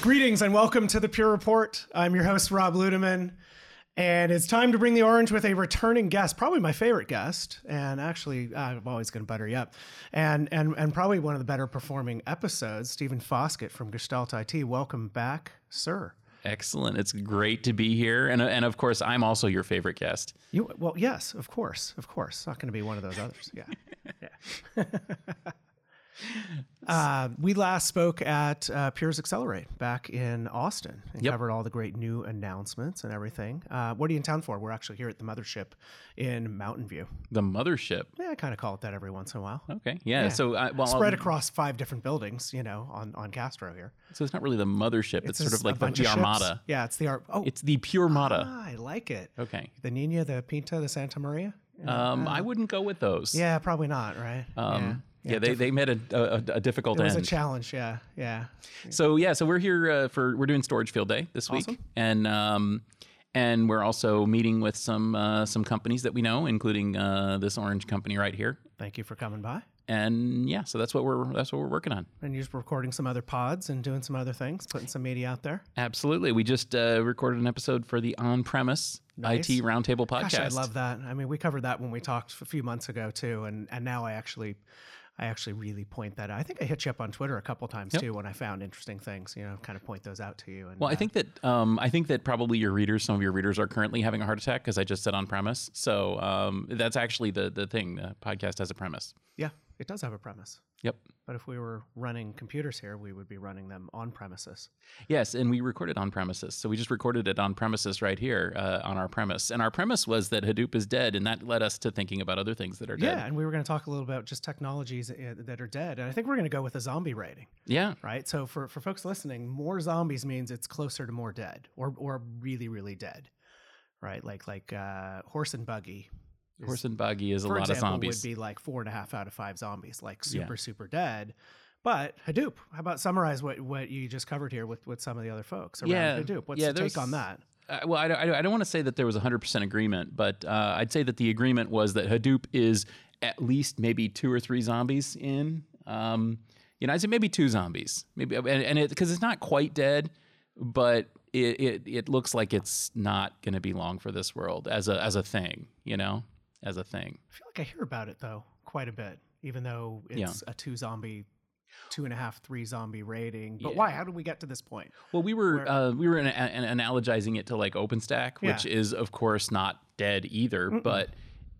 Greetings and welcome to the Pure Report. I'm your host, Rob Ludeman. And it's time to bring the orange with a returning guest, probably my favorite guest, and actually uh, I'm always going to butter you up, and and and probably one of the better performing episodes. Stephen Foskett from Gestalt IT, welcome back, sir. Excellent. It's great to be here, and and of course I'm also your favorite guest. You well, yes, of course, of course. Not going to be one of those others. Yeah, yeah. Uh, we last spoke at uh, Pures Accelerate back in Austin and Yep. covered all the great new announcements and everything. Uh, what are you in town for? We're actually here at the mothership in Mountain View. The mothership. Yeah, I kind of call it that every once in a while. Okay. Yeah. So uh, well, Spread across five different buildings, you know, on, on Castro here. So it's not really the mothership. It's, sort of like the, the. Armada. Yeah, it's the Ar- oh, It's the pure Mata. ah, I like it. Okay. The Nina, the Pinta, the Santa Maria. Um, I wouldn't go with those. Yeah, probably not. Right. Um, yeah. They, they met a, a, a difficult It was a challenge. Yeah, yeah. So yeah, so we're here uh, for we're doing storage field day this Awesome. week, and um, and we're also meeting with some uh, some companies that we know, including uh, this orange company right here. Thank you for coming by. And yeah, so that's what we're that's what we're working on. And you're just recording some other pods and doing some other things, putting some media out there. Absolutely. We just uh, recorded an episode for the on-premise Nice. IT Roundtable podcast. Gosh, I love that. I mean, we covered that when we talked a few months ago too, and and now I actually, I actually really point that. out. I think I hit you up on Twitter a couple times too when I found interesting things. You know, kind of point those out to you. And Well, I uh, think that um, I think that probably your readers, some of your readers, are currently having a heart attack because I just said on premise. So um, that's actually the the thing. The podcast has a premise. yeah, it does have a premise. Yep. But if we were running computers here, we would be running them on premises. Yes, and we recorded on premises. So we just recorded it on premises right here uh, on our premise. And our premise was that Hadoop is dead, and that led us to thinking about other things that are dead. Yeah, and we were going to talk a little about just technologies uh, that are dead, and I think we're going to go with a zombie rating. Yeah. right? So for, for folks listening, more zombies means it's closer to more dead or or really really dead, right? Like like uh, horse and buggy. Horse and buggy is a lot of example, zombies. would be like four and a half out of five zombies, like super super dead. But Hadoop, how about summarize what, what you just covered here with, with some of the other folks around Yeah, Hadoop? What's yeah, the take on that? Uh, well, I, don't- I, don't- I don't want to say that there was 100% agreement, but uh, I'd say that the agreement was that Hadoop is at least maybe two or three zombies in. Um, you know, I'd say maybe two zombies, maybe, and, and it because it's not quite dead, but it, it it looks like it's not going to be long for this world as a as a thing, you know, as a thing. I feel like I hear about it though quite a bit, even though it's a two zombie, two and a half, three zombie rating. But Yeah. why? How did we get to this point? Well, we were uh, we were an, an, analogizing it to like OpenStack, which is of course not dead either, but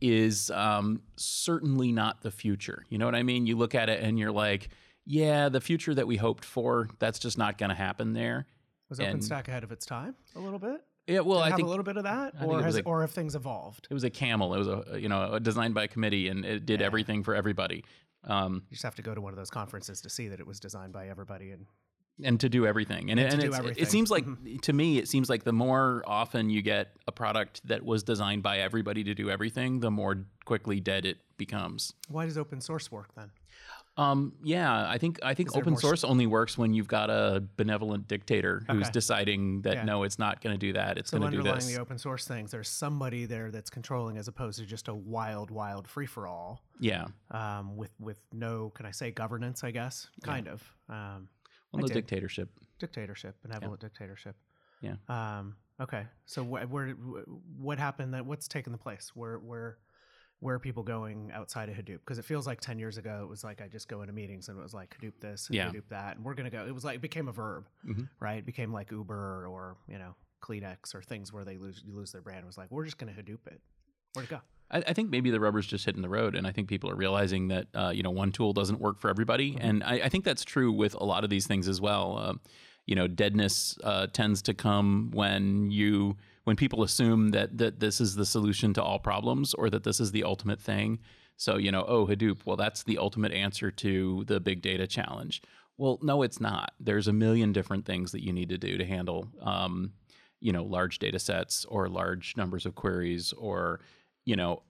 is um, certainly not the future. You know what I mean? You look at it and you're like, yeah, the future that we hoped for, that's just not going to happen there. Was And- OpenStack ahead of its time a little bit? Yeah, well, I have think a little bit of that, or has a- or have things evolved? it was a camel. It was a you know designed by a committee and it did everything for everybody. Um, You just have to go to one of those conferences to see that it was designed by everybody. And and to do everything. And, to and do it's- everything. it seems like to me, it seems like the more often you get a product that was designed by everybody to do everything, the more quickly dead it becomes. why does open source work then? Um, yeah, I think I think open source only works when you've got a benevolent dictator who's Okay. deciding that Yeah. no, it's not going to do that. It's So going to do this. underlying the open source things, there's somebody there that's controlling, as opposed to just a wild, wild free for all yeah, um, with with no, can I say, governance? I guess kind of um, well, no dictatorship. dictatorship, benevolent dictatorship. Yeah. Um, okay. So wh- where what happened? That what's taken the place? Where where where are people going outside of Hadoop? Because it feels like ten years ago it was like I just go into meetings and it was like Hadoop this and Yeah. Hadoop that, and we're gonna go. It was like it became a verb, Mhm. right? It became like Uber or you know Kleenex or things where they lose you lose their brand. It was like we're just gonna Hadoop it. Where'd it go? I, I think maybe the rubber's just hitting the road, and I think people are realizing that uh, you know one tool doesn't work for everybody, and I, I think that's true with a lot of these things as well. Uh, you know, deadness uh, tends to come when you when people assume that that this is the solution to all problems or that this is the ultimate thing. So you know, oh Hadoop, well that's the ultimate answer to the big data challenge. Well, no, it's not. There's a million different things that you need to do to handle, um, you know, large data sets or large numbers of queries or you know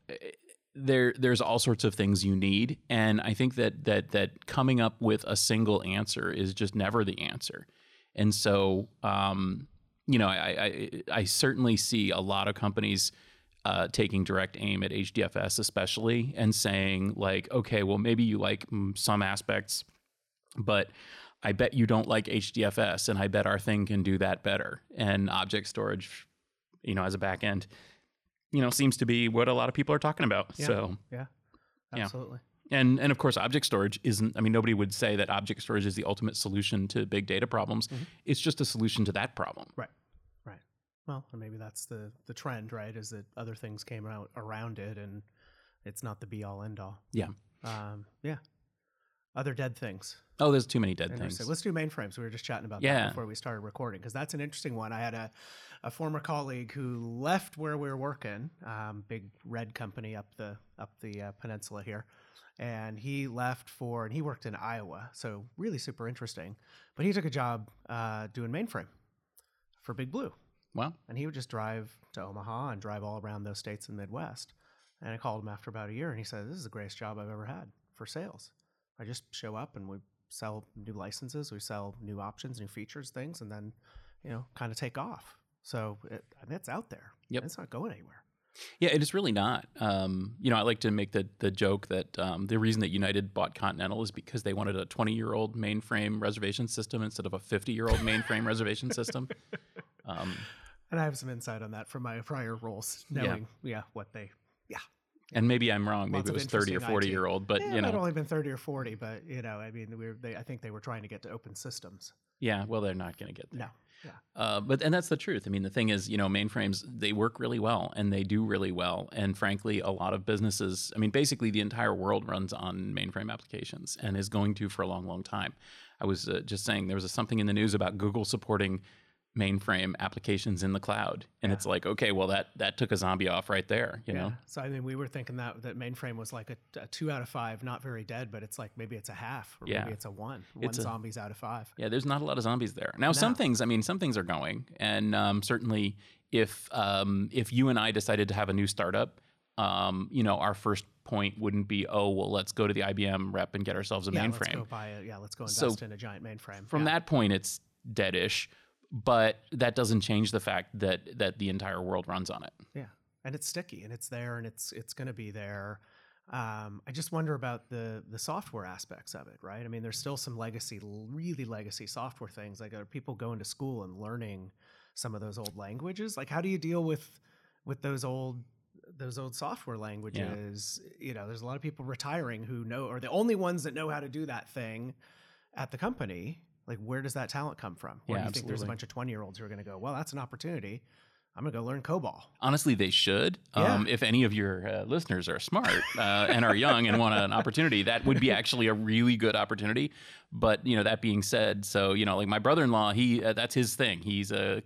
there there's all sorts of things you need and i think that that that coming up with a single answer is just never the answer and so um you know i i, I certainly see a lot of companies uh, taking direct aim at hdfs especially and saying like okay well maybe you like mm, some aspects but I bet you don't like HDFS, and I bet our thing can do that better. And object storage, you know, as a back end, you know, seems to be what a lot of people are talking about. Yeah. So, Yeah. Yeah. And and of course, object storage isn't. I mean, nobody would say that object storage is the ultimate solution to big data problems. Mhm. It's just a solution to that problem. Right. Right. Well, and maybe that's the the trend, right? Is that other things came out around it, and it's not the be all end all. Yeah. Um, yeah. Other dead things. Oh, there's too many dead things. Let's do mainframes. We were just chatting about Yeah. that before we started recording because that's an interesting one. I had a, a former colleague who left where we were working, um, big red company up the up the uh, peninsula here, and he left for and he worked in Iowa, so really super interesting. But he took a job uh, doing mainframe for Big Blue, Well, and he would just drive to Omaha and drive all around those states in the Midwest. And I called him after about a year, and he said, "This is the greatest job I've ever had for sales. I just show up and we sell new licenses, we sell new options, new features, things, and then you know, kind of take off. So it, I mean, it's out there. Yep. it's not going anywhere. Yeah, it is really not. Um, you know, I like to make the the joke that um, the reason that United bought Continental is because they wanted a 20 year old mainframe reservation system instead of a 50 year old mainframe reservation system. Um, And I have some insight on that from my prior roles, knowing yeah, what they yeah. and maybe I'm wrong. Lots Maybe it was 30 or 40 IT. year old, but yeah, you it know, only been thirty or forty, but you know, I mean, we were, they, I think they were trying to get to open systems. yeah. Well, they're not going to get there. No, yeah, Uh, but and that's the truth. I mean, the thing is, you know, mainframes they work really well and they do really well. And frankly, a lot of businesses, I mean, basically the entire world runs on mainframe applications and is going to for a long, long time. I was uh, just saying there was a, something in the news about Google supporting mainframe applications in the cloud, and Yeah. it's like, okay, well that that took a zombie off right there. You yeah. know, So I mean, we were thinking that that mainframe was like a, a two out of five, not very dead, but it's like maybe it's a half, or Yeah. maybe it's a one. One It's a- zombies out of five. Yeah, there's not a lot of zombies there. Now, some things, I mean, some things are going, and um, certainly if um, if you and I decided to have a new startup, um, you know, our first point wouldn't be, oh, well, let's go to the IBM rep and get ourselves a yeah, let's mainframe. go buy a, yeah, let's go So, invest in a giant mainframe. From yeah. that point, it's deadish, but that doesn't change the fact that that the entire world runs on it. Yeah, and it's sticky, and it's there, and it's it's going to be there. Um, I just wonder about the the software aspects of it, right? I mean, there's still some legacy, really legacy software things. Like, are people going to school and learning some of those old languages? Like, how do you deal with with those old those old software languages? You know, there's a lot of people retiring who know, are the only ones that know how to do that thing at the company. Like, where does that talent come from? Where Yeah, do you think there's a bunch of 20 year olds who are going to go, well, that's an opportunity. I'm going to go learn COBOL. Honestly, they should. Yeah. Um, if any of your uh, listeners are smart uh, and are young and want an opportunity, that would be actually a really good opportunity. But you know, that being said, so you know, like my brother-in-law, he uh, that's his thing. He's uh,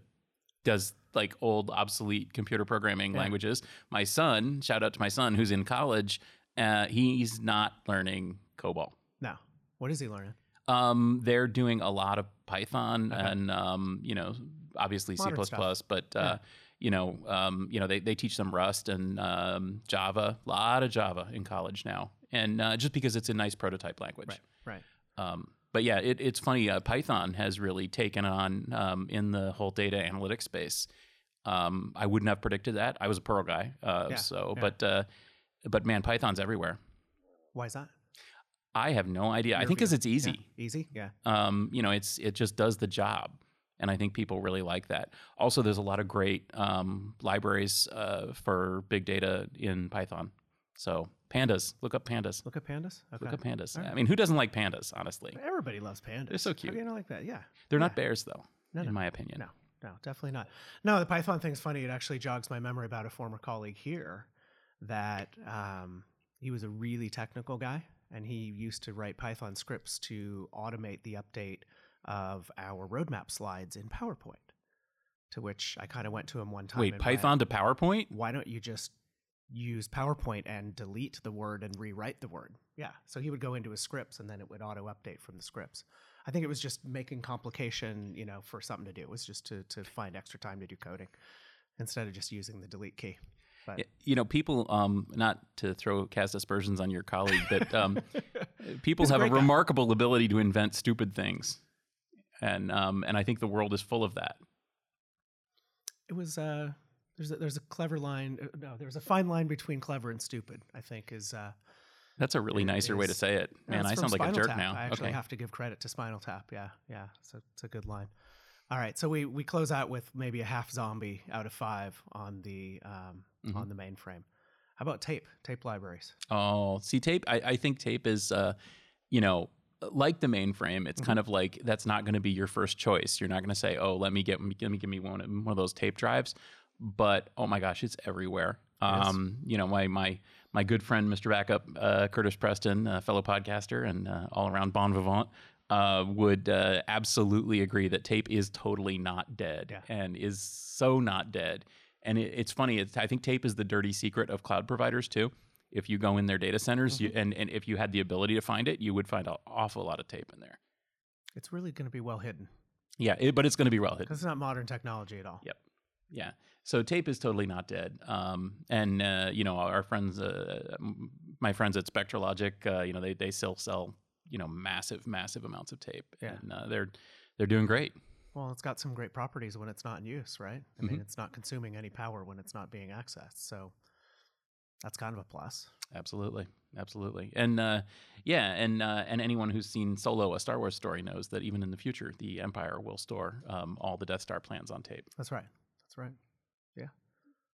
does like old, obsolete computer programming Yeah. languages. My son, shout out to my son who's in college, uh, he's not learning COBOL. No. What is he learning? Um, they're doing a lot of Python Okay. and um, you know, obviously Modern C stuff. but uh, Yeah. you know, um, you know, they, they teach them Rust and um, Java, a lot of Java in college now, and uh, just because it's a nice prototype language. Right. Right. Um, but yeah, it, it's funny. Uh, Python has really taken on um, in the whole data analytics space. Um, I wouldn't have predicted that. I was a Perl guy, uh, Yeah, so yeah. but uh, but man, Python's everywhere. Why is that? I have no idea. I think because it's easy. Yeah. Easy. Yeah. um, you know, it's it just does the job, and I think people really like that. Also, there's a lot of great um, libraries uh, for big data in Python. So pandas, look up pandas. Look at pandas. Okay. Look up pandas. All I mean, who doesn't like pandas? Honestly, Everybody loves pandas. They're so How cute. do you not like that? Yeah. they're not bears though, No, in no. my opinion. No. No, definitely not. No, the Python thing's funny. It actually jogs my memory about a former colleague here that um, he was a really technical guy and he used to write Python scripts to automate the update of our roadmap slides in PowerPoint. To which I kind of went to him one time. Wait, and went, Python to PowerPoint? why don't you just use PowerPoint and delete the word and rewrite the word? Yeah. So he would go into his scripts and then it would auto update from the scripts. I think it was just making complication, you know, for something to do. It was just to, to find extra time to do coding instead of just using the delete key. But You know, people. Um, not to throw cast aspersions on your colleague, but um, people He's have a great guy. remarkable ability to invent stupid things, and um, and I think the world is full of that. it was uh there's a, there's a clever line uh, no there's a fine line between clever and stupid i think is uh That's a really nicer way to say it. Man, I sound like a jerk Tap. now. I actually okay. have to give credit to Spinal Tap. Yeah, yeah. So it's a good line. All right, so we we close out with maybe a half zombie out of five on the um, Mhm. on the mainframe. How about tape? Tape libraries. Oh, see, tape. I, I think tape is, uh, you know, like the mainframe. It's Mhm. kind of like that's not going to be your first choice. You're not going to say, "Oh, let me get let me give me one of- one of those tape drives." But oh my gosh, it's everywhere. Yes. Um, you know, my my my good friend, Mr. Backup, uh, Curtis Preston, fellow podcaster and uh, all around bon vivant, uh, would uh, absolutely agree that tape is totally not dead Yeah. and is so not dead. And it, it's funny. It's, I think tape is the dirty secret of cloud providers too. If you go in their data centers, you, and, and if you had the ability to find it, you would find an awful lot of tape in there. It's really going to be well hidden Yeah, it, but it's going to be well hidden. it's not modern technology at all. Yep. Yeah. So tape is totally not dead. Um, and uh, you know, our friends, uh, my friends at Spectra Logic, uh, you know, they they still sell you know massive, massive amounts of tape, Yeah. and uh, they're they're doing great. Well, it's got some great properties when it's not in use, right? I mean, Mhm. it's not consuming any power when it's not being accessed. So that's kind of a plus. Absolutely, absolutely, and uh, yeah, and uh, and anyone who's seen Solo, a Star Wars story, knows that even in the future, the Empire will store um, all the Death Star plans on tape. That's right. That's right. Yeah.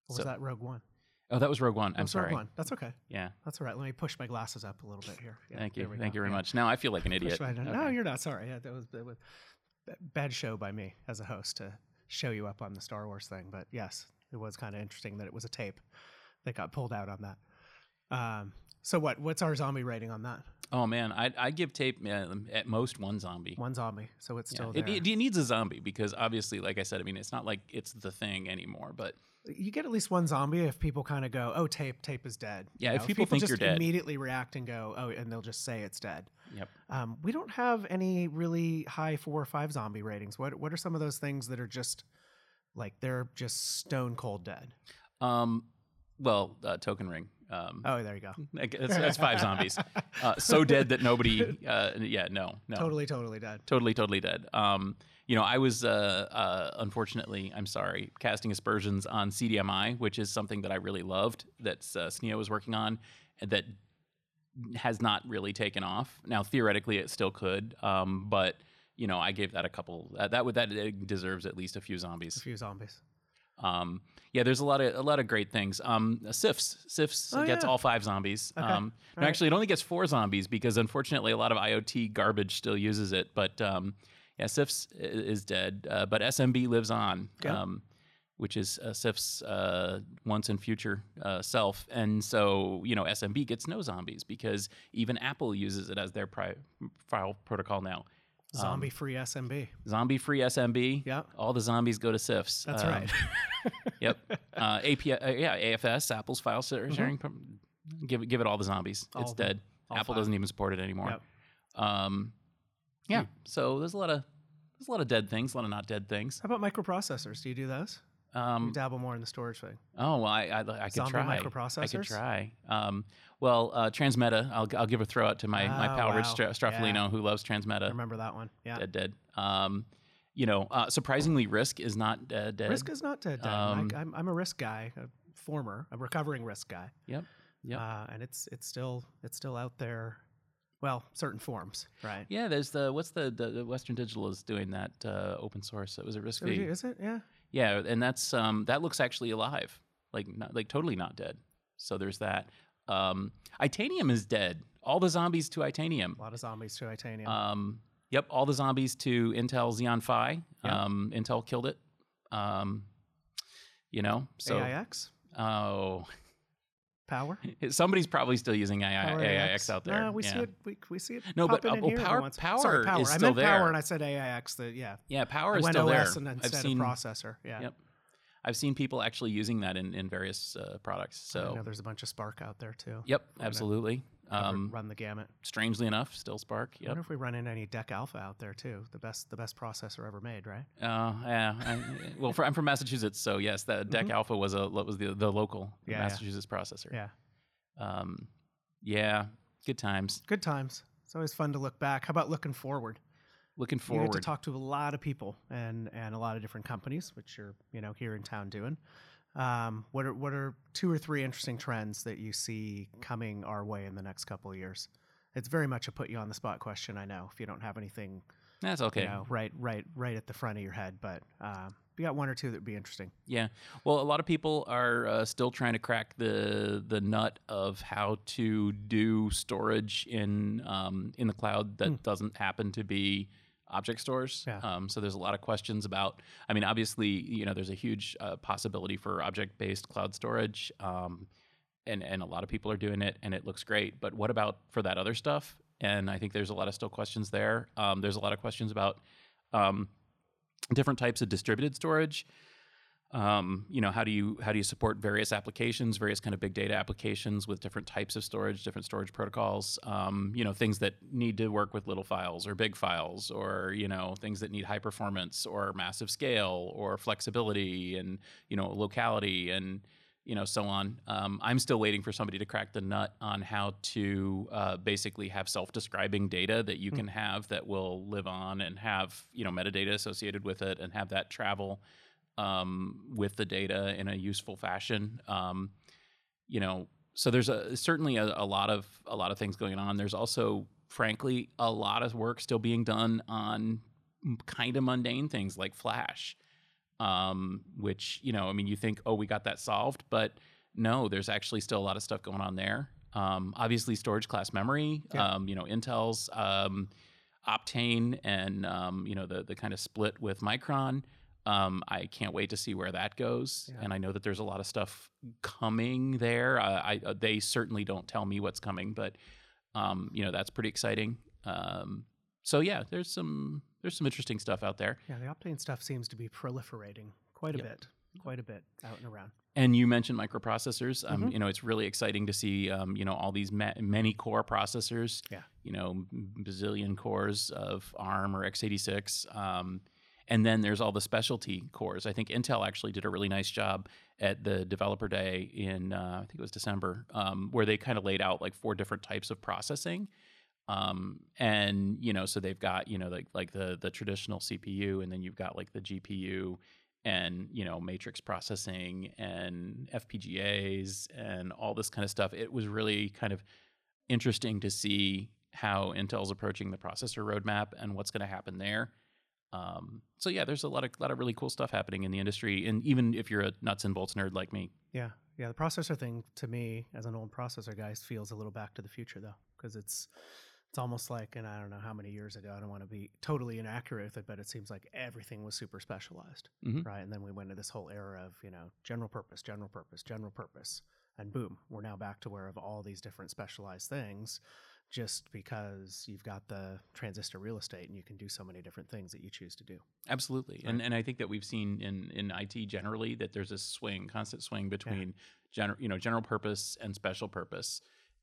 Or was that Rogue One? Oh, that was Rogue One. I'm was Rogue sorry. One. That's okay. Yeah, That's all right. Let me push my glasses up a little bit here. Yeah, thank you, thank go. you very Yeah. much. Now I feel like an idiot. my- No, you're not. Sorry. Yeah, that was, that was bad show by me as a host to show you up on the Star Wars thing. But yes, it was kind of interesting that it was a tape that got pulled out on that. Um, so what? What's our zombie rating on that? Oh man, I I give tape uh, at most one zombie. One zombie. So it's still It, there. it, it needs a zombie because obviously, like I said, I mean, it's not like it's the thing anymore. But you get at least one zombie if people kind of go, "Oh, tape, tape is dead." Yeah, You if people think just you're dead. immediately react and go, "Oh," and they'll just say it's dead. yep. Um, we don't have any really high four or five zombie ratings. What What are some of those things that are just like they're just stone cold dead? Um, well, uh, Token Ring. Um, Oh, there you go. that's, five zombies. Uh, so dead that nobody. Uh, yeah, no, no. Totally, totally dead. totally totally dead um you know i was uh, uh unfortunately i'm sorry casting aspersions on cdmi which is something that i really loved that uh, SNIA was working on and that has not really taken off now theoretically it still could um but you know i gave that a couple uh, that would that uh, deserves at least a few zombies. A few zombies. Um yeah there's a lot of a lot of great things um CIFS CIFS Oh, gets yeah. all five zombies Okay. um no, Right. actually, it only gets four zombies because unfortunately, a lot of IoT garbage still uses it. But um, yeah, CIFS is dead, uh, but SMB lives on, um, which is uh, CIFS' uh, once and future uh, self. And so, you know, SMB gets no zombies because even Apple uses it as their pri- file protocol now. Um, Zombie free SMB. Zombie free SMB. Yeah. All the zombies go to CIFS. That's Um, right. Yep. Uh, API, uh, yeah, AFP, Apple's file share- sharing. pro- Give it, give it all the zombies. Mm-hmm. All it's of them. dead. Apple five. doesn't even support it anymore. Yep. Um, yeah. So there's a lot of there's a lot of dead things, a lot of not dead things. How about microprocessors? Do you do those? You Um, dabble more in the storage thing. oh well, I I, I could Zombie try. I could try. Um, well, uh, Transmeta. I'll I'll give a throw out to my my Oh, pal Rich wow. Stra- Stroffolino Yeah. who loves I Transmeta. remember that one. Yeah. Dead, dead. Um, you know, uh, surprisingly, RISC is not uh, dead. RISC is not dead. dead. Um, I, I'm, I'm a RISC guy, a former, a recovering RISC guy. Yep. Yep. Uh, and it's it's still it's still out there. Well, certain forms, right? Yeah, there's the what's the, the, the Western Digital is doing that uh, open source. It was a RISC Oh. Is it? Yeah. Yeah, and that's um, that looks actually alive, like not, like totally not dead. So there's that. Um, Itanium is dead. All the zombies to Itanium. A lot of zombies to Itanium. Um, yep, all the zombies to Intel Xeon Phi. Yeah. Um, Intel killed it. Um, you know, so AIX oh, power. somebody's probably still using AI, Power AIX out there. No, we yeah. see it. We, we see it. No, but, uh, here power- power Sorry, power. is I still meant power, there. and I said AIX. The yeah. Yeah, power I is still OS there. and I've seen of processor. Yeah. Yep. I've seen people actually using that in, in various uh, products. I know So, there's a bunch of SPARC out there too. yep, absolutely. Cover- Um, run the gamut. strangely enough, still SPARC. I wonder if we run into any DEC Alpha out there too. The best, the best processor ever made, right? Uh, yeah. I, well, for, I'm from Massachusetts, so yes, that DEC Mhm. Alpha was a was the the local Yeah, yeah. Massachusetts processor. Yeah. Um, yeah. Good times. Good times. It's always fun to look back. How about looking forward? Looking You forward. get to talk to a lot of people and and a lot of different companies, which you're you know here in town doing. Um, what are what are two or three interesting trends that you see coming our way in the next couple of years? It's very much a put you on the spot question. I know if you don't have anything, That's okay. you know, right, right, right at the front of your head, but um, we got one or two that would be interesting. Yeah. Well, a lot of people are uh, still trying to crack the the nut of how to do storage in um, in the cloud that doesn't happen to be object stores. Yeah. Um, so there's a lot of questions about. I mean, obviously, you know, there's a huge uh, possibility for object based cloud storage. Um, and, and a lot of people are doing it and it looks great. But what about for that other stuff? And I think there's a lot of still questions there. Um, there's a lot of questions about um, different types of distributed storage um, you know how do you how do you support various applications various kind of big data applications with different types of storage different storage protocols? Um, you know things that need to work with little files or big files or you know things that need high performance or massive scale or flexibility and you know locality and you know so on. Um, i'm still waiting for somebody to crack the nut on how to uh, basically have self-describing data that you can have that will live on and have you know metadata associated with it and have that travel um, with the data in a useful fashion. Um, you know, so there's a certainly a, a lot of a lot of things going on. There's also, frankly, a lot of work still being done on kind of mundane things like Flash, um, which you know, I mean, you think, oh, we got that solved, but no, there's actually still a lot of stuff going on there. Um, obviously, storage class memory. Yeah. Um, you know, Intel's um, Optane and um, you know the the kind of split with Micron. Um, I can't wait to see where that goes, Yeah. and I know that there's a lot of stuff coming there. Uh, I uh, they certainly don't tell me what's coming, but um, you know that's pretty exciting. Um, so yeah, there's some there's some interesting stuff out there. Yeah, the Optane stuff seems to be proliferating quite a Yep. bit, quite a bit out and around. And you mentioned microprocessors. Um, Mhm. You know, it's really exciting to see um, you know all these ma- many core processors. Yeah. You know, bazillion cores of ARM or x86. Um, and then there's all the specialty cores. I think Intel actually did a really nice job at the developer day in uh, I think it was December, um, where they kind of laid out like four different types of processing. Um, and you know, so they've got you know like like the the traditional CPU, and then you've got like the GPU, and you know matrix processing and FPGAs and all this kind of stuff. It was really kind of interesting to see how Intel's approaching the processor roadmap and what's going to happen there. Um, so yeah, there's a lot of lot of really cool stuff happening in the industry, and even if you're a nuts and bolts nerd like me, Yeah, yeah. The processor thing to me, as an old processor guy, feels a little back to the future though, because it's it's almost like, and I don't know how many years ago. I don't want to be totally inaccurate with it, but it seems like everything was super specialized, Mhm. right? And then we went to this whole era of you know general purpose, general purpose, general purpose, and boom, we're now back to where of all these different specialized things. Just because you've got the transistor real estate and you can do so many different things that you choose to do. Absolutely, and and I think that we've seen in in IT generally that there's a swing, constant swing between general you know general purpose and special purpose,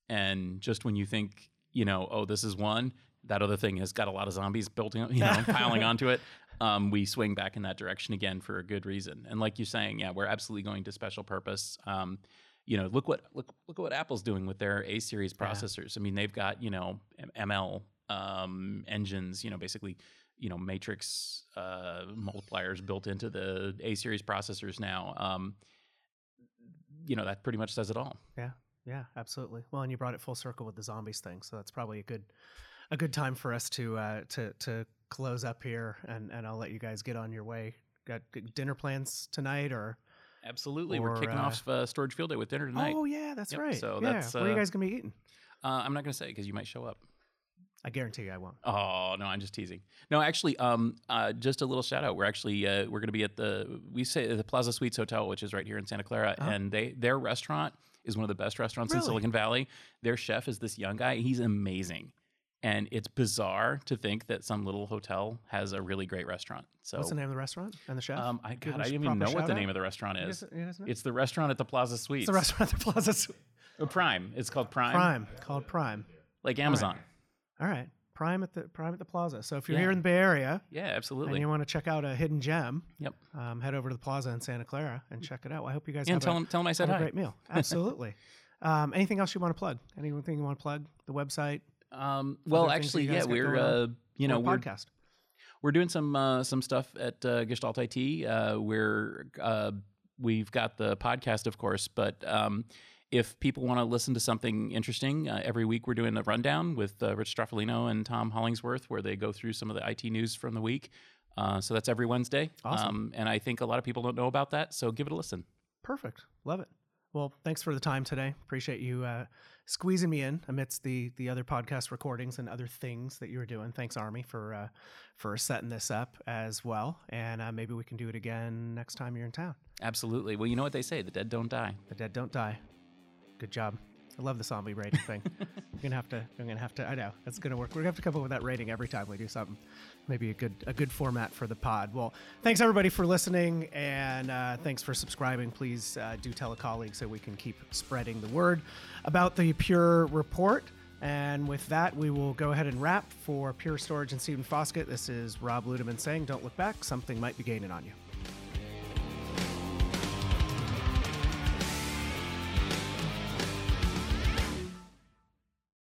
and just when you think you know oh this is one, that other thing has got a lot of zombies building in, you know piling onto it. Um, we swing back in that direction again for a good reason, and like you're saying, yeah, we're absolutely going to special purpose. Um, you know, look what look look at what Apple's doing with their A series Yeah. processors. I mean, they've got you know ML um, engines. You know, basically you know matrix uh, multipliers built into the A series processors now. Um, you know that pretty much says it all. Yeah, yeah, absolutely. Well, and you brought it full circle with the zombies thing, so that's probably a good a good time for us to uh, to to close up here, and and I'll let you guys get on your way. Got dinner plans tonight, or Absolutely, we're kicking uh, off uh, storage field day with dinner tonight. oh yeah, that's Yep, right. so yeah, that's, what are you uh, guys gonna be eating? Uh, I'm not going to say because you might show up. I guarantee you, I won't. Oh no, I'm just teasing. No, actually, um, uh, just a little shout out. We're actually uh, we're going to be at the we say the Plaza Suites Hotel, which is right here in Santa Clara, Uh-huh. and they their restaurant is one of the best restaurants in Silicon Valley. Their chef is this young guy. He's amazing, and it's bizarre to think that some little hotel has a really great restaurant. So, What's the name of the restaurant and the chef? um, I God, I don't even know what the shout-out? name of the restaurant You is. guys- you guys? It's the restaurant at the Plaza Suites. It's the restaurant at the Plaza Suite. Uh, Prime. It's called Prime, Prime, called Prime. like Amazon. All right, Prime at the Prime at the Plaza. So if you're Yeah. here in the Bay Area Yeah, absolutely, and you want to check out a hidden gem, Yep. um, head over to the Plaza in Santa Clara and check it out. I hope you guys and tell a, him tell him I said have a hi. great meal. Absolutely. um, anything else you want to plug? Anything you want to plug? The website? Um, well, Other things that actually, yeah, we're uh, you know we're podcast. we're doing some uh, some stuff at uh, Gestalt IT. Uh, we're uh, we've got the podcast, of course, but um, if people want to listen to something interesting, uh, every week we're doing a rundown with uh, Rich Stroffolino and Tom Hollingsworth, where they go through some of the IT news from the week. Uh, so that's every Wednesday. Awesome. Um, and I think a lot of people don't know about that. So give it a listen. Perfect. Love it. Well, thanks for the time today. Appreciate you uh, squeezing me in amidst the the other podcast recordings and other things that you were doing. Thanks, Army, for uh, for setting this up as well. And uh, maybe we can do it again next time you're in town. Absolutely. Well, you know what they say: the dead don't die. The dead don't die. Good job. I love the zombie rating thing. I'm gonna have to. I'm gonna have to. I know it's gonna work. We're gonna have to come up with that rating every time we do something. Maybe a good a good format for the pod. Well, thanks everybody for listening, and uh, thanks for subscribing. Please uh, do tell a colleague so we can keep spreading the word about the Pure Report. And with that, we will go ahead and wrap for Pure Storage and Stephen Foskett. This is Rob Ludeman saying, "Don't look back. Something might be gaining on you."